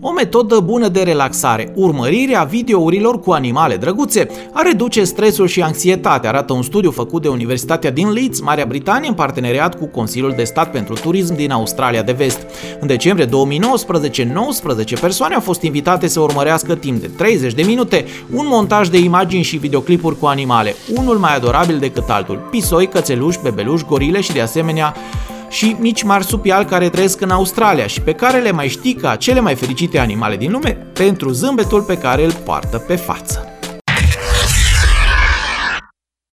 O metodă bună de relaxare, urmărirea videourilor cu animale drăguțe, a reduce stresul și anxietatea, arată un studiu făcut de Universitatea din Leeds, Marea Britanie, în parteneriat cu Consiliul de Stat pentru Turism din Australia de Vest. În decembrie 2019, 19 persoane au fost invitate să urmărească timp de 30 de minute un montaj de imagini și videoclipuri cu animale, unul mai adorabil decât altul, pisoi, cățeluși, bebeluși, gorile și de asemenea și mici marsupial care trăiesc în Australia și pe care le mai știi ca cele mai fericite animale din lume pentru zâmbetul pe care îl poartă pe față.